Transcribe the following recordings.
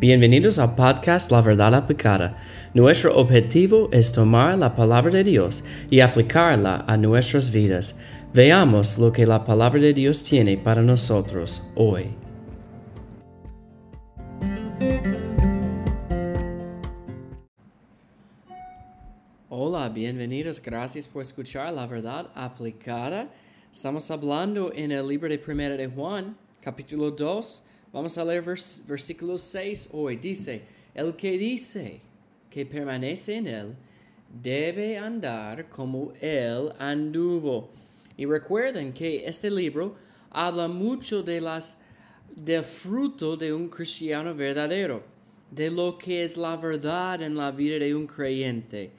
Bienvenidos al podcast La Verdad Aplicada. Nuestro objetivo es tomar la palabra de Dios y aplicarla a nuestras vidas. Veamos lo que la palabra de Dios tiene para nosotros hoy. Hola, bienvenidos. Gracias por escuchar La Verdad Aplicada. Estamos hablando en el libro de Primera de Juan, capítulo 2 Vamos a leer versículo 6 hoy. Dice, el que dice que permanece en él debe andar como él anduvo. Y recuerden que este libro habla mucho de las del fruto de un cristiano verdadero, de lo que es la verdad en la vida de un creyente.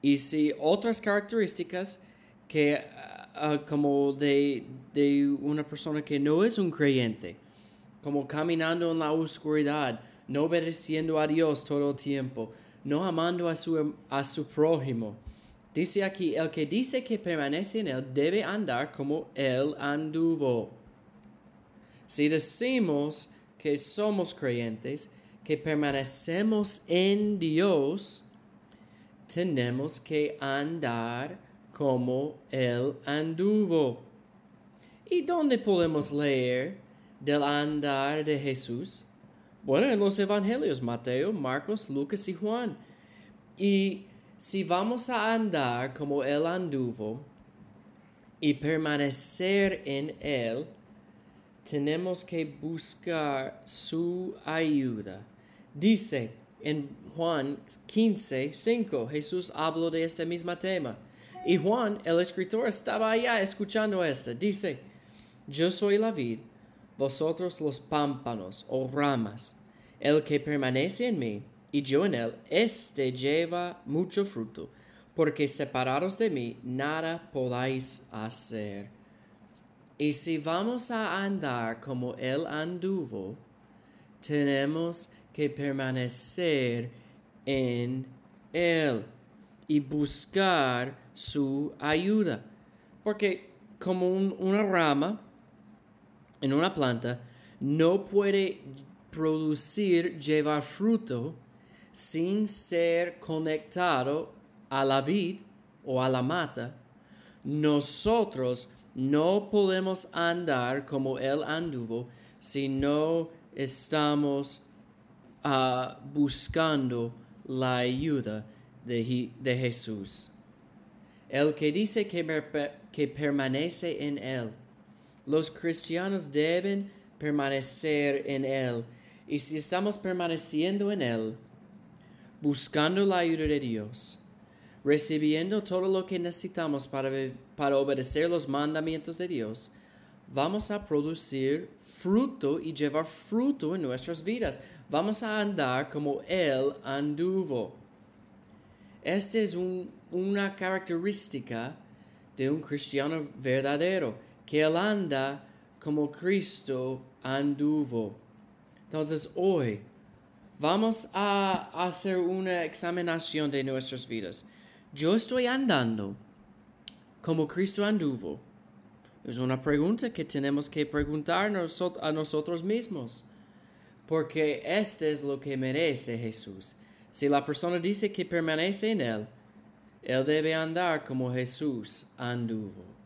Y si otras características que ah, como de, de una persona que no es un creyente como caminando en la oscuridad, no obedeciendo a Dios todo el tiempo, no amando a su, a su prójimo. Dice aquí, el que dice que permanece en Él debe andar como Él anduvo. Si decimos que somos creyentes, que permanecemos en Dios, tenemos que andar como Él anduvo. ¿Y dónde podemos leer del andar de Jesús? Bueno, en los evangelios, Mateo, Marcos, Lucas y Juan. Y si vamos a andar como Él anduvo y permanecer en Él, tenemos que buscar su ayuda. Dice en Juan 15, 5, Jesús habló de este mismo tema. Y Juan, el escritor, estaba allá escuchando esto. Dice, yo soy la vid vosotros los pámpanos o ramas. El que permanece en mí y yo en él, éste lleva mucho fruto, porque separados de mí nada podáis hacer. Y si vamos a andar como él anduvo, tenemos que permanecer en él y buscar su ayuda. Porque como una rama en una planta no puede producir, llevar fruto sin ser conectado a la vid o a la mata, nosotros no podemos andar como Él anduvo si no estamos ah, buscando la ayuda de, de, Jesús. El que dice que, que permanece en Él los cristianos deben permanecer en Él. Y si estamos permaneciendo en Él, buscando la ayuda de Dios, recibiendo todo lo que necesitamos para, para obedecer los mandamientos de Dios, vamos a producir fruto y llevar fruto en nuestras vidas. Vamos a andar como Él anduvo. Esta es una característica de un cristiano verdadero que Él anda como Cristo anduvo. Entonces hoy vamos a hacer una examinación de nuestras vidas. Yo estoy andando como Cristo anduvo. Es una pregunta que tenemos que preguntarnos a nosotros mismos. Porque este es lo que merece Jesús. Si la persona dice que permanece en Él, Él debe andar como Jesús anduvo.